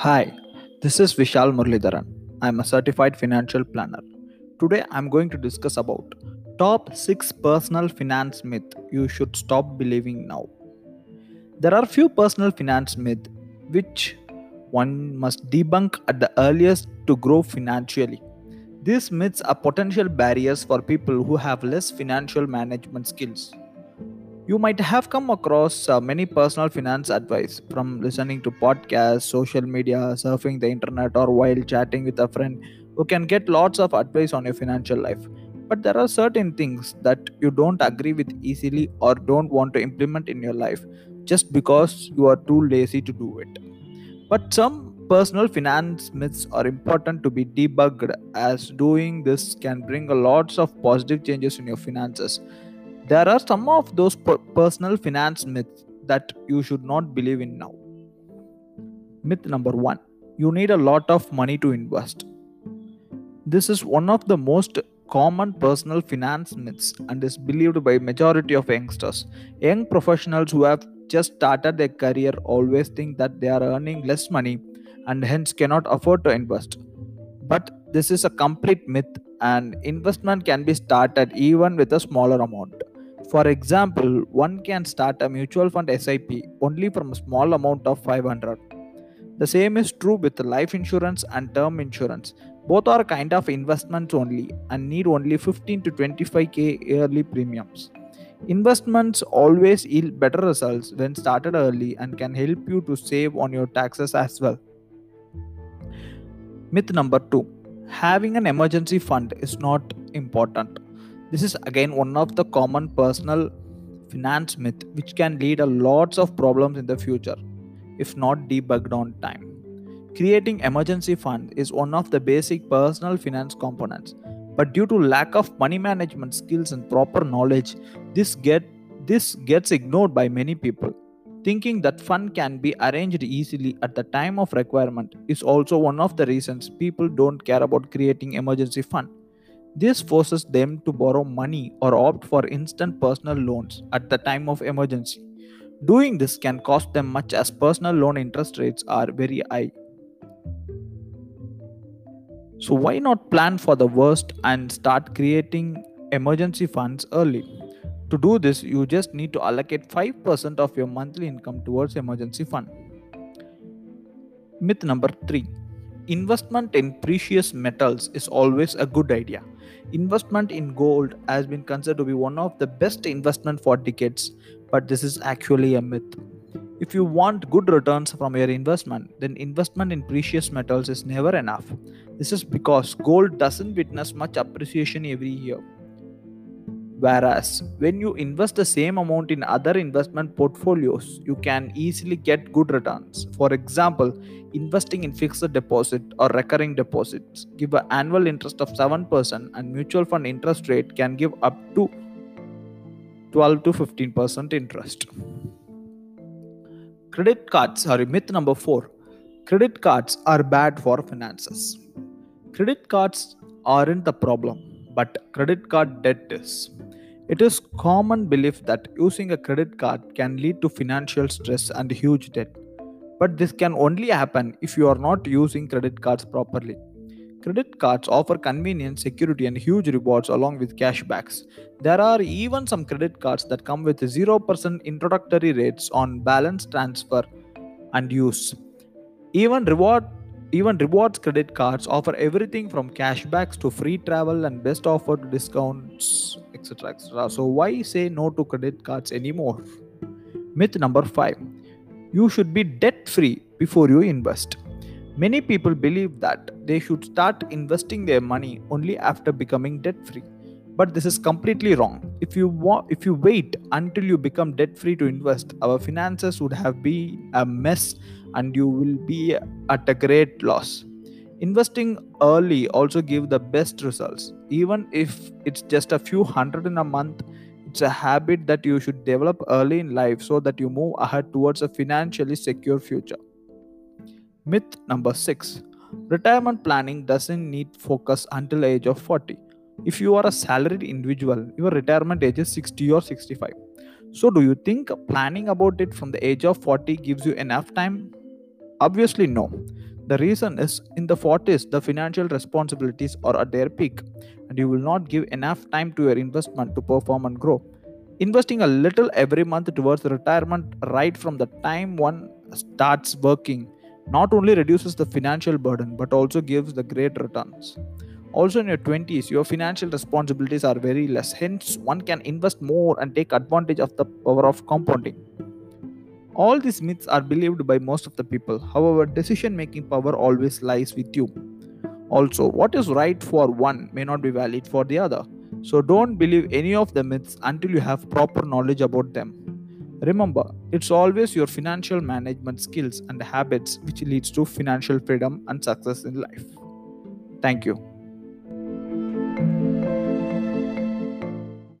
Hi, this is Vishal Murlidharan. I'm a certified financial planner. Today I'm going to discuss about top 6 personal finance myth you should stop believing now. There are few personal finance myths which one must debunk at the earliest to grow financially. These myths are potential barriers for people who have less financial management skills. You might have come across uh, many personal finance advice from listening to podcasts, social media, surfing the internet, or while chatting with a friend who can get lots of advice on your financial life. But there are certain things that you don't agree with easily or don't want to implement in your life just because you are too lazy to do it. But some personal finance myths are important to be debugged as doing this can bring lots of positive changes in your finances there are some of those per- personal finance myths that you should not believe in now. Myth number one you need a lot of money to invest. This is one of the most common personal finance myths and is believed by majority of youngsters. Young professionals who have just started their career always think that they are earning less money and hence cannot afford to invest. But this is a complete myth and investment can be started even with a smaller amount. For example, one can start a mutual fund SIP only from a small amount of 500. The same is true with life insurance and term insurance. Both are kind of investments only and need only 15 to 25k yearly premiums. Investments always yield better results when started early and can help you to save on your taxes as well. Myth number 2 Having an emergency fund is not important. This is again one of the common personal finance myth which can lead a lots of problems in the future if not debugged on time. Creating emergency fund is one of the basic personal finance components, but due to lack of money management skills and proper knowledge, this get this gets ignored by many people. Thinking that fund can be arranged easily at the time of requirement is also one of the reasons people don't care about creating emergency fund. This forces them to borrow money or opt for instant personal loans at the time of emergency. Doing this can cost them much as personal loan interest rates are very high. So, why not plan for the worst and start creating emergency funds early? To do this, you just need to allocate 5% of your monthly income towards emergency fund. Myth number 3 Investment in precious metals is always a good idea. Investment in gold has been considered to be one of the best investment for decades, but this is actually a myth. If you want good returns from your investment, then investment in precious metals is never enough. This is because gold doesn't witness much appreciation every year. Whereas when you invest the same amount in other investment portfolios, you can easily get good returns. For example, investing in fixed deposit or recurring deposits give an annual interest of 7% and mutual fund interest rate can give up to 12 to 15% interest. Credit cards, sorry, myth number 4. Credit cards are bad for finances. Credit cards aren't the problem, but credit card debt is. It is common belief that using a credit card can lead to financial stress and huge debt. But this can only happen if you are not using credit cards properly. Credit cards offer convenience, security, and huge rewards along with cashbacks. There are even some credit cards that come with 0% introductory rates on balance transfer and use. Even reward even rewards credit cards offer everything from cashbacks to free travel and best offer discounts, etc. etc. So why say no to credit cards anymore? Myth number 5. You should be debt free before you invest. Many people believe that they should start investing their money only after becoming debt free. But this is completely wrong. If you wa- if you wait until you become debt free to invest, our finances would have been a mess and you will be at a great loss. Investing early also give the best results. Even if it's just a few hundred in a month, it's a habit that you should develop early in life so that you move ahead towards a financially secure future. Myth number 6. Retirement planning doesn't need focus until age of 40. If you are a salaried individual, your retirement age is 60 or 65. So do you think planning about it from the age of 40 gives you enough time? Obviously, no. The reason is in the 40s, the financial responsibilities are at their peak, and you will not give enough time to your investment to perform and grow. Investing a little every month towards retirement right from the time one starts working not only reduces the financial burden but also gives the great returns. Also, in your 20s, your financial responsibilities are very less, hence, one can invest more and take advantage of the power of compounding. All these myths are believed by most of the people. However, decision making power always lies with you. Also, what is right for one may not be valid for the other. So don't believe any of the myths until you have proper knowledge about them. Remember, it's always your financial management skills and habits which leads to financial freedom and success in life. Thank you.